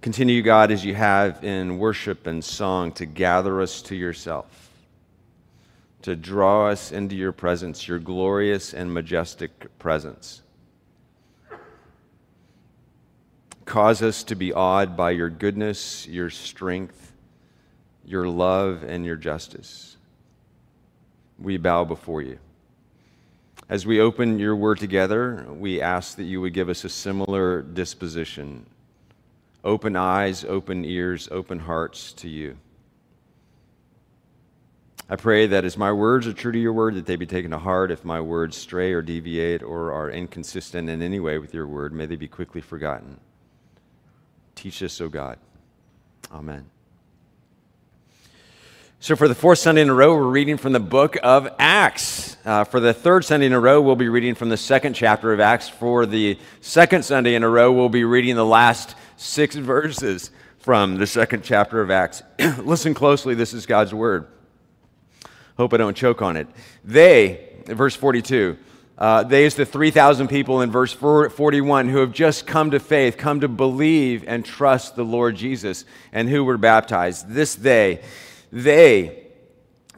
Continue, God, as you have in worship and song, to gather us to yourself, to draw us into your presence, your glorious and majestic presence. Cause us to be awed by your goodness, your strength, your love, and your justice. We bow before you. As we open your word together, we ask that you would give us a similar disposition open eyes, open ears, open hearts to you. I pray that as my words are true to your word, that they be taken to heart. If my words stray or deviate or are inconsistent in any way with your word, may they be quickly forgotten. Teach us, O God. Amen. So, for the fourth Sunday in a row, we're reading from the book of Acts. Uh, for the third Sunday in a row, we'll be reading from the second chapter of Acts. For the second Sunday in a row, we'll be reading the last six verses from the second chapter of Acts. Listen closely, this is God's word. Hope I don't choke on it. They, verse 42, uh, they is the 3,000 people in verse 41 who have just come to faith, come to believe and trust the Lord Jesus, and who were baptized. This they they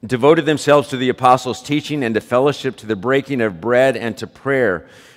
devoted themselves to the apostles' teaching and to fellowship, to the breaking of bread, and to prayer.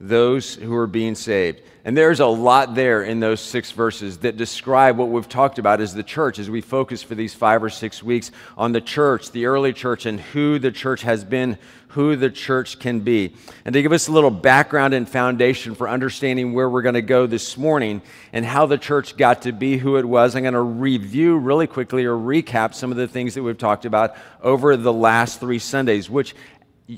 those who are being saved. And there's a lot there in those six verses that describe what we've talked about as the church as we focus for these five or six weeks on the church, the early church, and who the church has been, who the church can be. And to give us a little background and foundation for understanding where we're going to go this morning and how the church got to be who it was, I'm going to review really quickly or recap some of the things that we've talked about over the last three Sundays, which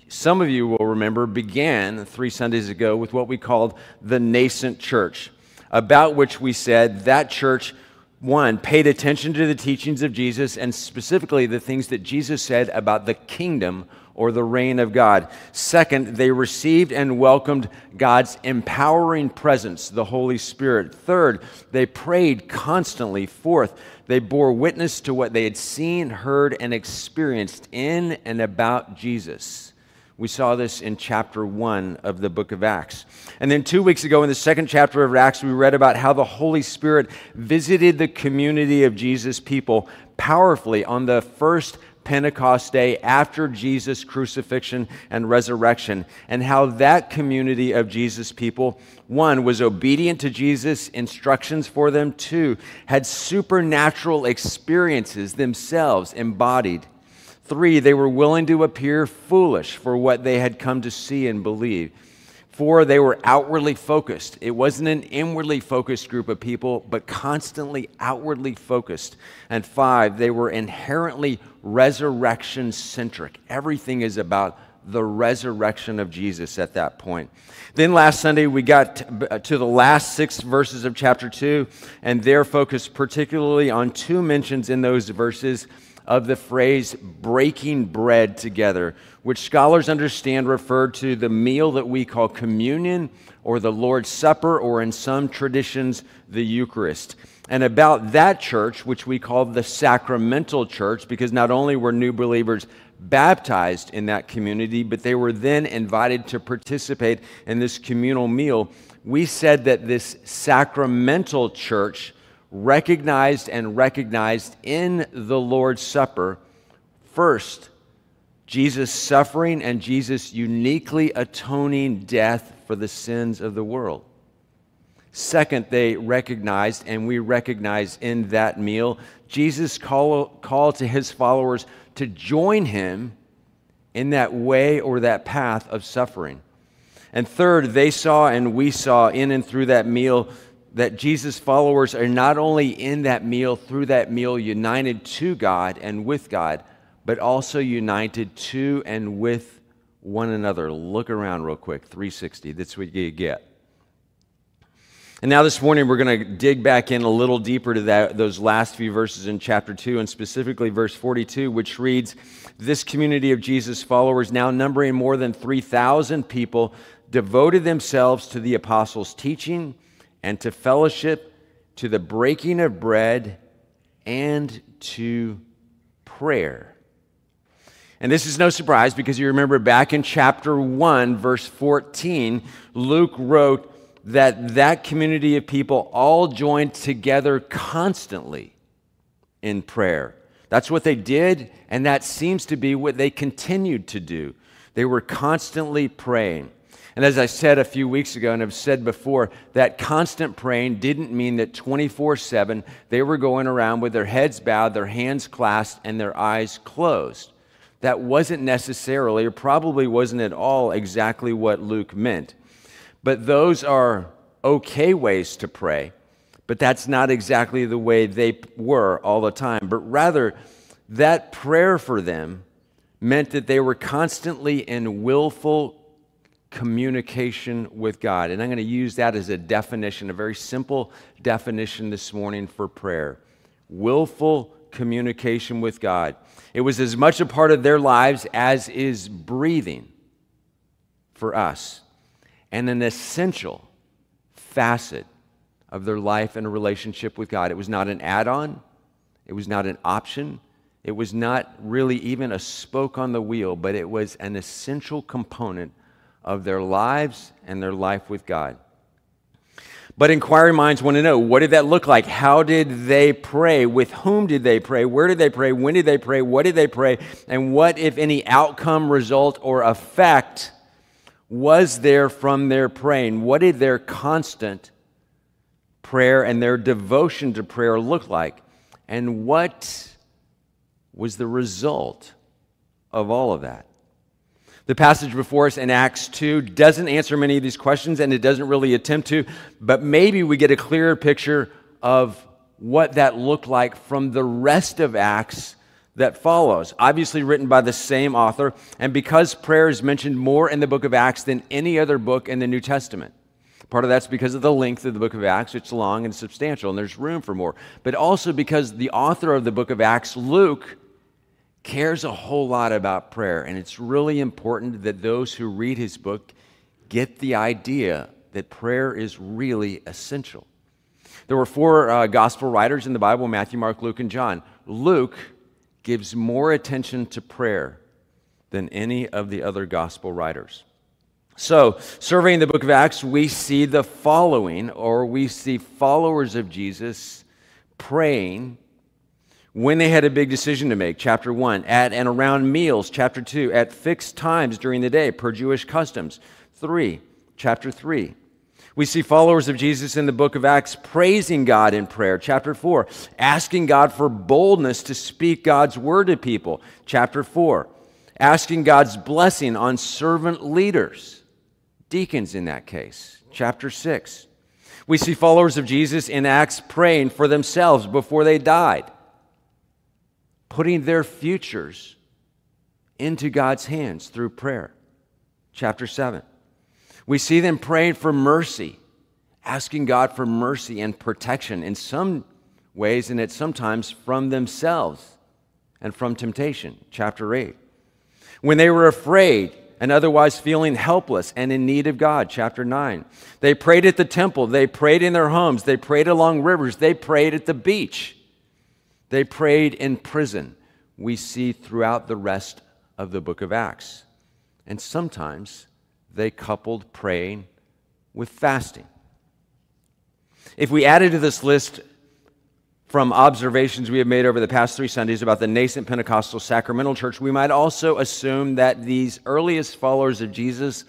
some of you will remember, began three Sundays ago with what we called the nascent church, about which we said that church, one, paid attention to the teachings of Jesus and specifically the things that Jesus said about the kingdom or the reign of God. Second, they received and welcomed God's empowering presence, the Holy Spirit. Third, they prayed constantly. Fourth, they bore witness to what they had seen, heard, and experienced in and about Jesus. We saw this in chapter 1 of the book of Acts. And then two weeks ago, in the second chapter of Acts, we read about how the Holy Spirit visited the community of Jesus' people powerfully on the first Pentecost day after Jesus' crucifixion and resurrection, and how that community of Jesus' people, one, was obedient to Jesus' instructions for them, two, had supernatural experiences themselves embodied Three, they were willing to appear foolish for what they had come to see and believe. Four, they were outwardly focused. It wasn't an inwardly focused group of people, but constantly outwardly focused. And five, they were inherently resurrection centric. Everything is about the resurrection of Jesus at that point. Then last Sunday, we got uh, to the last six verses of chapter 2, and they're focused particularly on two mentions in those verses of the phrase breaking bread together, which scholars understand referred to the meal that we call communion or the Lord's Supper, or in some traditions, the Eucharist. And about that church, which we call the sacramental church, because not only were new believers baptized in that community, but they were then invited to participate in this communal meal. We said that this sacramental church recognized and recognized in the Lord's Supper first, Jesus' suffering and Jesus' uniquely atoning death for the sins of the world. Second, they recognized, and we recognize in that meal, Jesus' call, call to his followers to join him in that way or that path of suffering. And third, they saw and we saw in and through that meal that Jesus' followers are not only in that meal, through that meal, united to God and with God, but also united to and with one another. Look around real quick 360. That's what you get. And now this morning we're going to dig back in a little deeper to that, those last few verses in chapter 2, and specifically verse 42, which reads This community of Jesus followers, now numbering more than 3,000 people, devoted themselves to the apostles' teaching and to fellowship, to the breaking of bread, and to prayer. And this is no surprise because you remember back in chapter 1, verse 14, Luke wrote that that community of people all joined together constantly in prayer. That's what they did, and that seems to be what they continued to do. They were constantly praying. And as I said a few weeks ago and have said before, that constant praying didn't mean that 24 7 they were going around with their heads bowed, their hands clasped, and their eyes closed. That wasn't necessarily, or probably wasn't at all, exactly what Luke meant. But those are okay ways to pray, but that's not exactly the way they were all the time. But rather, that prayer for them meant that they were constantly in willful communication with God. And I'm going to use that as a definition, a very simple definition this morning for prayer willful communication with God. It was as much a part of their lives as is breathing for us and an essential facet of their life and a relationship with God. It was not an add on, it was not an option, it was not really even a spoke on the wheel, but it was an essential component of their lives and their life with God. But inquiring minds want to know what did that look like? How did they pray? With whom did they pray? Where did they pray? When did they pray? What did they pray? And what, if any, outcome, result, or effect was there from their praying? What did their constant prayer and their devotion to prayer look like? And what was the result of all of that? The passage before us in Acts 2 doesn't answer many of these questions and it doesn't really attempt to, but maybe we get a clearer picture of what that looked like from the rest of Acts that follows, obviously written by the same author, and because prayer is mentioned more in the book of Acts than any other book in the New Testament. Part of that's because of the length of the book of Acts. It's long and substantial, and there's room for more. But also because the author of the book of Acts, Luke, cares a whole lot about prayer. And it's really important that those who read his book get the idea that prayer is really essential. There were four uh, gospel writers in the Bible Matthew, Mark, Luke, and John. Luke gives more attention to prayer than any of the other gospel writers. So, surveying the book of Acts, we see the following, or we see followers of Jesus praying when they had a big decision to make, chapter 1, at and around meals, chapter 2, at fixed times during the day per Jewish customs, 3, chapter 3. We see followers of Jesus in the book of Acts praising God in prayer. Chapter 4, asking God for boldness to speak God's word to people. Chapter 4, asking God's blessing on servant leaders, deacons in that case. Chapter 6, we see followers of Jesus in Acts praying for themselves before they died, putting their futures into God's hands through prayer. Chapter 7. We see them praying for mercy, asking God for mercy and protection in some ways, and it's sometimes from themselves and from temptation. Chapter 8. When they were afraid and otherwise feeling helpless and in need of God. Chapter 9. They prayed at the temple, they prayed in their homes, they prayed along rivers, they prayed at the beach, they prayed in prison. We see throughout the rest of the book of Acts. And sometimes they coupled praying with fasting. If we added to this list from observations we have made over the past three Sundays about the nascent Pentecostal sacramental church, we might also assume that these earliest followers of Jesus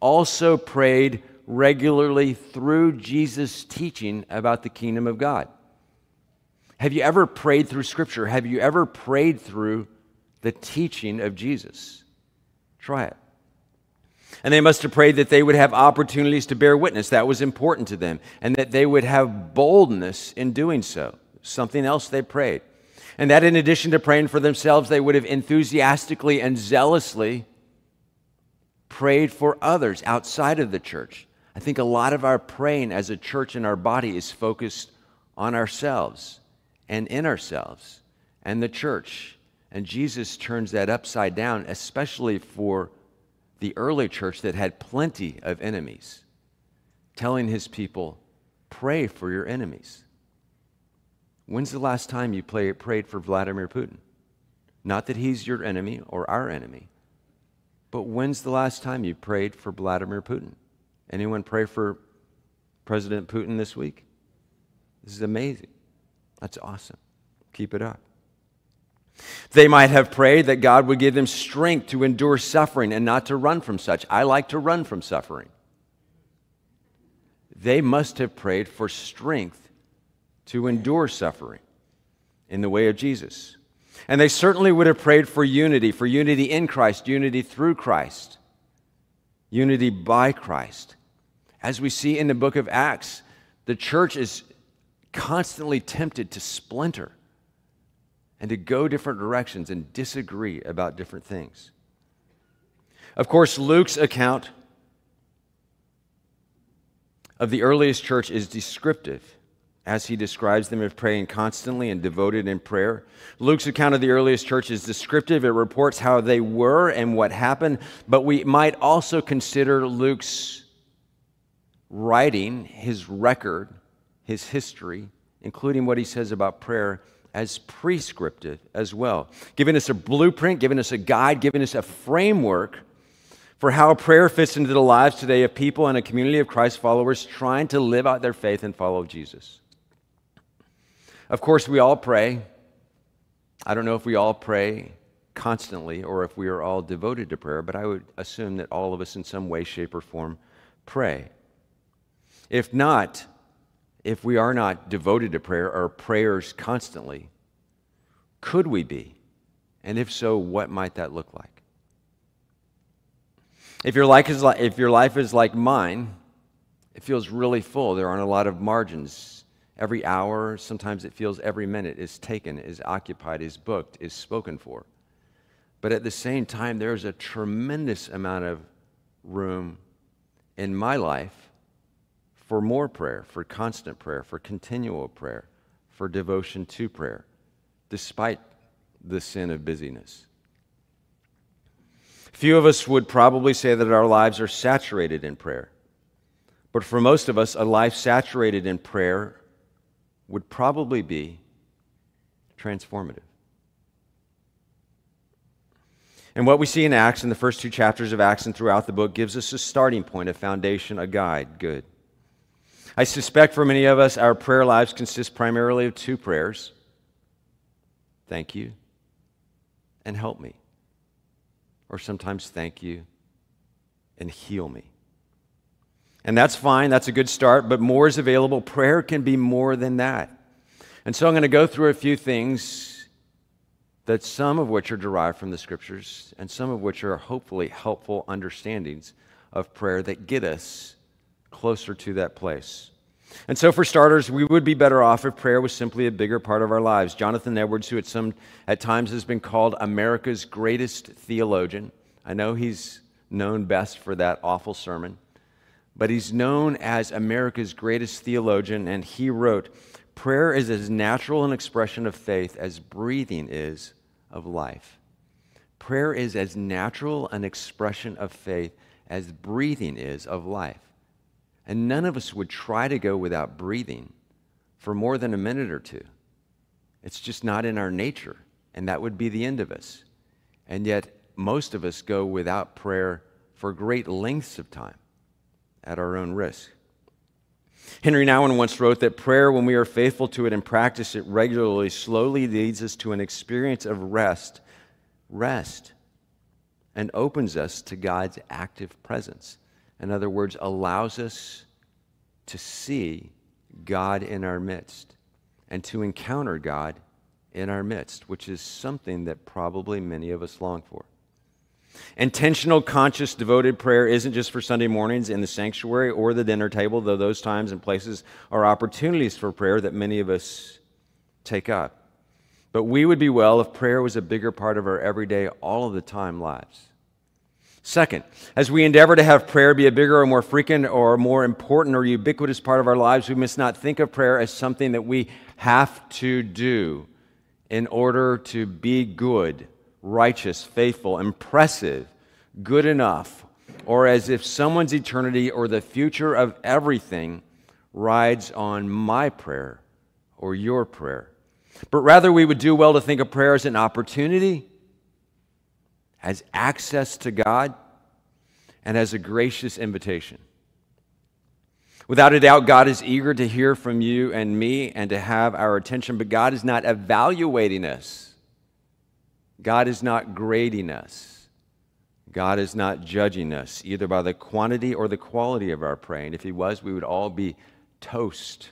also prayed regularly through Jesus' teaching about the kingdom of God. Have you ever prayed through Scripture? Have you ever prayed through the teaching of Jesus? Try it. And they must have prayed that they would have opportunities to bear witness. That was important to them. And that they would have boldness in doing so. Something else they prayed. And that in addition to praying for themselves, they would have enthusiastically and zealously prayed for others outside of the church. I think a lot of our praying as a church in our body is focused on ourselves and in ourselves and the church. And Jesus turns that upside down, especially for the early church that had plenty of enemies, telling his people, pray for your enemies. When's the last time you play, prayed for Vladimir Putin? Not that he's your enemy or our enemy, but when's the last time you prayed for Vladimir Putin? Anyone pray for President Putin this week? This is amazing. That's awesome. Keep it up. They might have prayed that God would give them strength to endure suffering and not to run from such. I like to run from suffering. They must have prayed for strength to endure suffering in the way of Jesus. And they certainly would have prayed for unity, for unity in Christ, unity through Christ, unity by Christ. As we see in the book of Acts, the church is constantly tempted to splinter and to go different directions and disagree about different things. Of course, Luke's account of the earliest church is descriptive as he describes them as praying constantly and devoted in prayer. Luke's account of the earliest church is descriptive. It reports how they were and what happened, but we might also consider Luke's writing, his record, his history, including what he says about prayer, as prescriptive as well, giving us a blueprint, giving us a guide, giving us a framework for how prayer fits into the lives today of people in a community of Christ followers trying to live out their faith and follow Jesus. Of course, we all pray. I don't know if we all pray constantly or if we are all devoted to prayer, but I would assume that all of us, in some way, shape, or form, pray. If not, if we are not devoted to prayer or prayers constantly, could we be? And if so, what might that look like? If your life is like, if your life is like mine, it feels really full. There aren't a lot of margins Every hour, sometimes it feels every minute, is taken, is occupied, is booked, is spoken for. But at the same time, there's a tremendous amount of room in my life for more prayer, for constant prayer, for continual prayer, for devotion to prayer, despite the sin of busyness. Few of us would probably say that our lives are saturated in prayer. But for most of us, a life saturated in prayer would probably be transformative. And what we see in Acts, in the first two chapters of Acts and throughout the book, gives us a starting point, a foundation, a guide. Good. I suspect for many of us, our prayer lives consist primarily of two prayers thank you and help me. Or sometimes thank you and heal me. And that's fine, that's a good start, but more is available. Prayer can be more than that. And so I'm going to go through a few things that some of which are derived from the scriptures and some of which are hopefully helpful understandings of prayer that get us closer to that place. And so, for starters, we would be better off if prayer was simply a bigger part of our lives. Jonathan Edwards, who at some at times has been called America's greatest theologian, I know he's known best for that awful sermon but he's known as America's greatest theologian, and he wrote Prayer is as natural an expression of faith as breathing is of life. Prayer is as natural an expression of faith as breathing is of life. And none of us would try to go without breathing for more than a minute or two. It's just not in our nature, and that would be the end of us. And yet, most of us go without prayer for great lengths of time at our own risk. Henri Nouwen once wrote that prayer, when we are faithful to it and practice it regularly, slowly leads us to an experience of rest, rest, and opens us to God's active presence. In other words, allows us to see God in our midst and to encounter God in our midst, which is something that probably many of us long for. Intentional, conscious, devoted prayer isn't just for Sunday mornings in the sanctuary or the dinner table, though those times and places are opportunities for prayer that many of us take up. But we would be well if prayer was a bigger part of our everyday, all of the time lives. Second, as we endeavor to have prayer be a bigger or more frequent or more important or ubiquitous part of our lives, we must not think of prayer as something that we have to do in order to be good, righteous, faithful, impressive, good enough, or as if someone's eternity or the future of everything rides on my prayer or your prayer. But rather, we would do well to think of prayer as an opportunity as access to God, and as a gracious invitation. Without a doubt, God is eager to hear from you and me and to have our attention, but God is not evaluating us. God is not grading us. God is not judging us, either by the quantity or the quality of our praying. If He was, we would all be toast.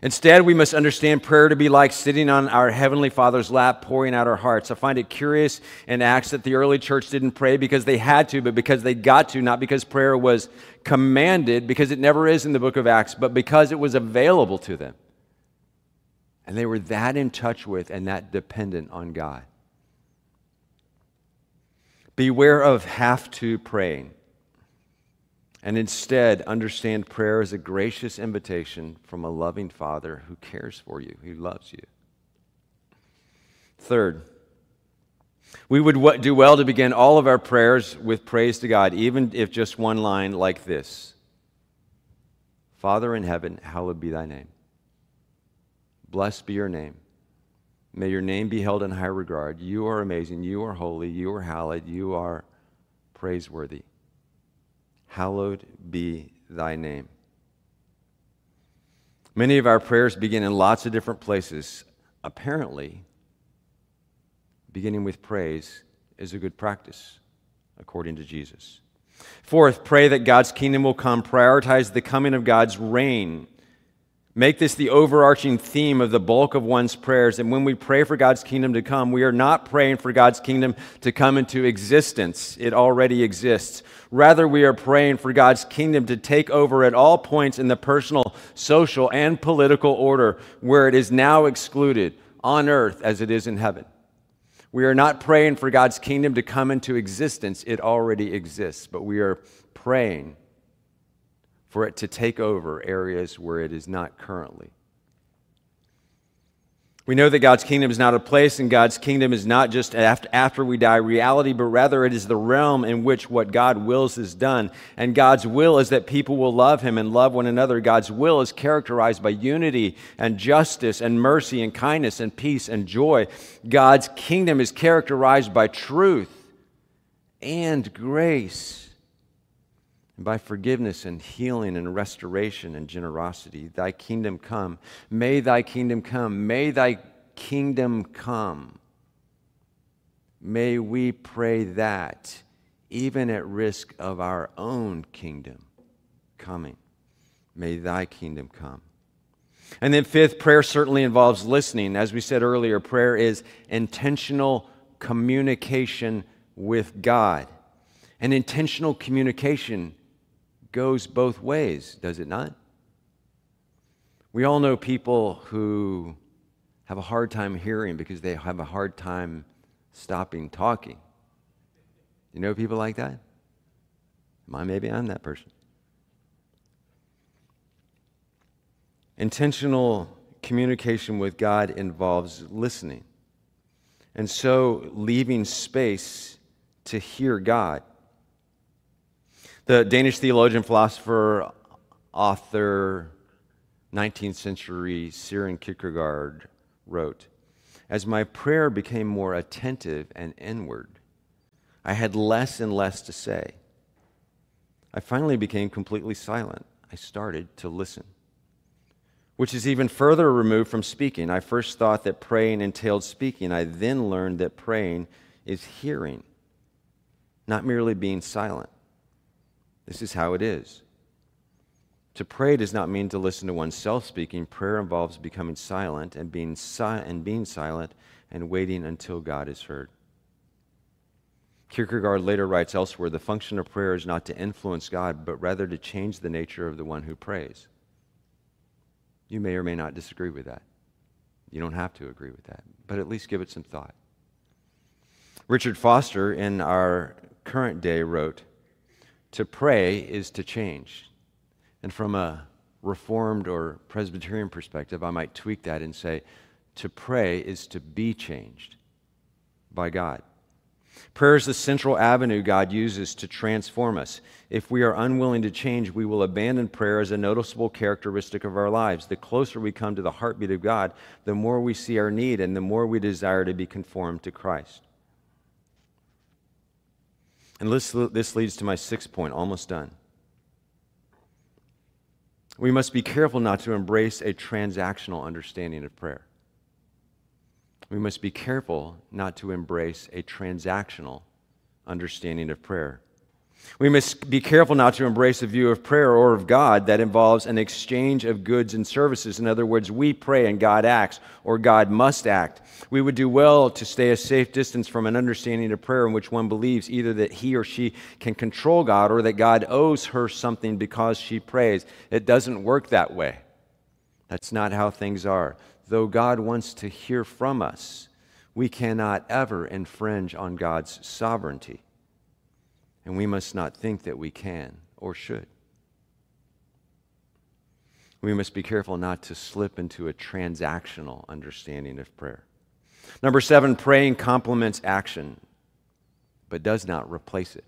Instead, we must understand prayer to be like sitting on our Heavenly Father's lap, pouring out our hearts. I find it curious in Acts that the early church didn't pray because they had to, but because they got to, not because prayer was commanded, because it never is in the book of Acts, but because it was available to them. And they were that in touch with and that dependent on God. Beware of have to praying and instead understand prayer as a gracious invitation from a loving Father who cares for you, who loves you. Third, we would do well to begin all of our prayers with praise to God, even if just one line like this Father in heaven, hallowed be thy name. Blessed be your name. May your name be held in high regard. You are amazing. You are holy. You are hallowed. You are praiseworthy hallowed be thy name. Many of our prayers begin in lots of different places. Apparently, beginning with praise is a good practice, according to Jesus. Fourth, pray that God's kingdom will come. Prioritize the coming of God's reign Make this the overarching theme of the bulk of one's prayers. And when we pray for God's kingdom to come, we are not praying for God's kingdom to come into existence. It already exists. Rather, we are praying for God's kingdom to take over at all points in the personal, social, and political order where it is now excluded on earth as it is in heaven. We are not praying for God's kingdom to come into existence. It already exists. But we are praying for it to take over areas where it is not currently. We know that God's kingdom is not a place, and God's kingdom is not just after, we die reality, but rather it is the realm in which what God wills is done. And God's will is that people will love Him and love one another. God's will is characterized by unity and justice and mercy and kindness and peace and joy. God's kingdom is characterized by truth and grace and by forgiveness and healing and restoration and generosity. Thy kingdom come. May thy kingdom come. May thy kingdom come. May we pray that, even at risk of our own kingdom coming. May thy kingdom come. And then, fifth, prayer certainly involves listening. As we said earlier, prayer is intentional communication with God. And intentional communication goes both ways, does it not? We all know people who have a hard time hearing because they have a hard time stopping talking. You know people like that? Maybe I'm that person. Intentional communication with God involves listening. And so leaving space to hear God. The Danish theologian, philosopher, author, 19th century Søren Kierkegaard wrote As my prayer became more attentive and inward, I had less and less to say. I finally became completely silent. I started to listen, which is even further removed from speaking. I first thought that praying entailed speaking. I then learned that praying is hearing, not merely being silent. This is how it is. To pray does not mean to listen to oneself speaking. Prayer involves becoming silent and being, si- and being silent and waiting until God is heard. Kierkegaard later writes elsewhere the function of prayer is not to influence God, but rather to change the nature of the one who prays. You may or may not disagree with that. You don't have to agree with that, but at least give it some thought. Richard Foster, in our current day, wrote To pray is to change. And from a Reformed or Presbyterian perspective, I might tweak that and say, To pray is to be changed by God. Prayer is the central avenue God uses to transform us. If we are unwilling to change, we will abandon prayer as a noticeable characteristic of our lives. The closer we come to the heartbeat of God, the more we see our need and the more we desire to be conformed to Christ. And this, this leads to my sixth point, almost done. We must be careful not to embrace a transactional understanding of prayer we must be careful not to embrace a transactional understanding of prayer. We must be careful not to embrace a view of prayer or of God that involves an exchange of goods and services. In other words, we pray and God acts, or God must act. We would do well to stay a safe distance from an understanding of prayer in which one believes either that he or she can control God or that God owes her something because she prays. It doesn't work that way. That's not how things are though God wants to hear from us, we cannot ever infringe on God's sovereignty. And we must not think that we can or should. We must be careful not to slip into a transactional understanding of prayer. Number seven, praying complements action, but does not replace it.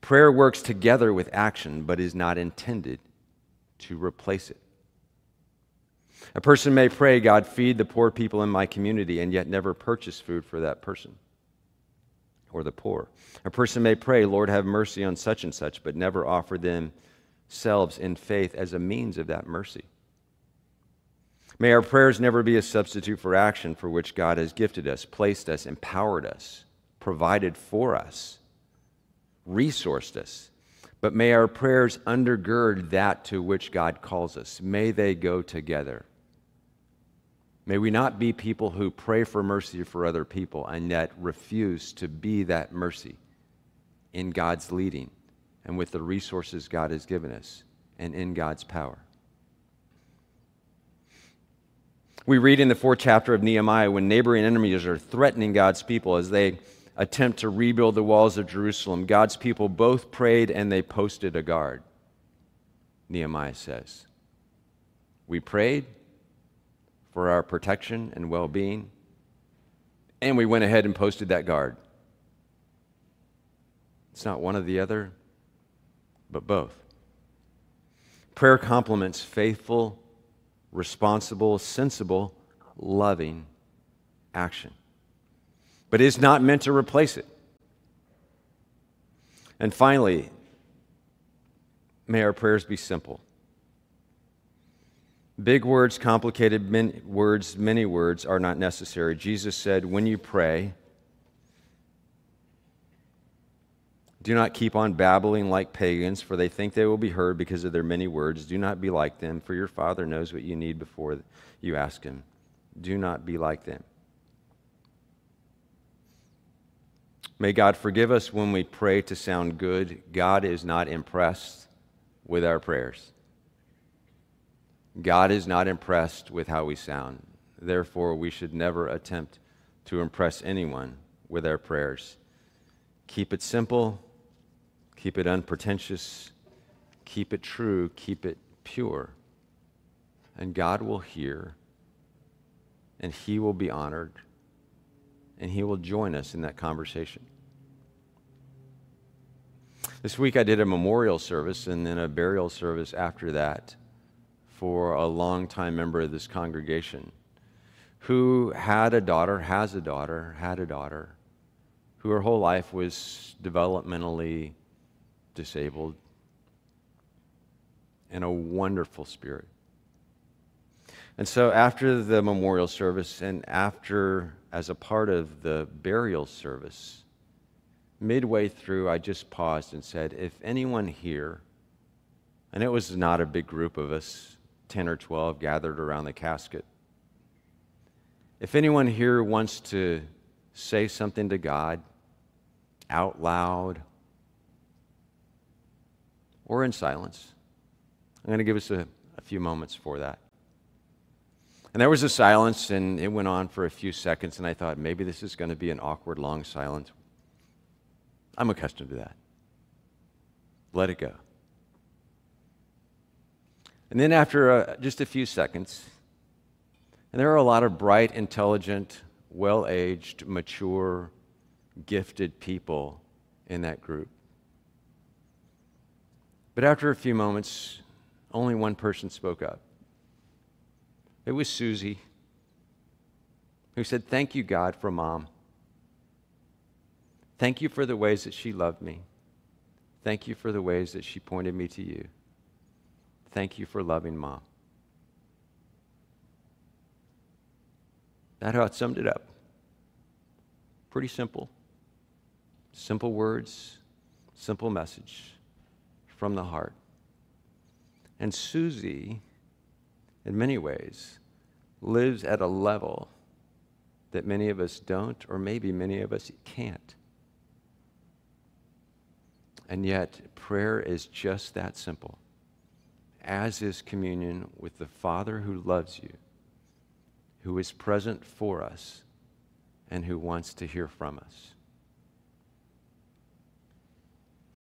Prayer works together with action, but is not intended to replace it. A person may pray, God, feed the poor people in my community, and yet never purchase food for that person or the poor. A person may pray, Lord, have mercy on such and such, but never offer themselves in faith as a means of that mercy. May our prayers never be a substitute for action for which God has gifted us, placed us, empowered us, provided for us, resourced us. But may our prayers undergird that to which God calls us. May they go together. May we not be people who pray for mercy for other people and yet refuse to be that mercy in God's leading and with the resources God has given us and in God's power. We read in the fourth chapter of Nehemiah when neighboring enemies are threatening God's people as they attempt to rebuild the walls of Jerusalem. God's people both prayed and they posted a guard, Nehemiah says. We prayed for our protection and well being. And we went ahead and posted that guard. It's not one or the other, but both. Prayer complements faithful, responsible, sensible, loving action, but is not meant to replace it. And finally, may our prayers be simple. Big words, complicated many words, many words are not necessary. Jesus said, When you pray, do not keep on babbling like pagans, for they think they will be heard because of their many words. Do not be like them, for your Father knows what you need before you ask Him. Do not be like them. May God forgive us when we pray to sound good. God is not impressed with our prayers. God is not impressed with how we sound. Therefore, we should never attempt to impress anyone with our prayers. Keep it simple, keep it unpretentious, keep it true, keep it pure. And God will hear, and He will be honored, and He will join us in that conversation. This week I did a memorial service and then a burial service after that for a long-time member of this congregation who had a daughter, has a daughter, had a daughter, who her whole life was developmentally disabled, and a wonderful spirit. And so, after the memorial service and after, as a part of the burial service, midway through, I just paused and said, If anyone here, and it was not a big group of us, 10 or 12 gathered around the casket. If anyone here wants to say something to God out loud or in silence, I'm going to give us a, a few moments for that. And there was a silence, and it went on for a few seconds, and I thought maybe this is going to be an awkward, long silence. I'm accustomed to that. Let it go. And then, after uh, just a few seconds, and there are a lot of bright, intelligent, well aged, mature, gifted people in that group. But after a few moments, only one person spoke up. It was Susie, who said, Thank you, God, for mom. Thank you for the ways that she loved me. Thank you for the ways that she pointed me to you. Thank you for loving mom. That how it summed it up. Pretty simple. Simple words, simple message from the heart. And Susie, in many ways, lives at a level that many of us don't, or maybe many of us can't. And yet, prayer is just that simple, as is communion with the Father who loves you, who is present for us, and who wants to hear from us.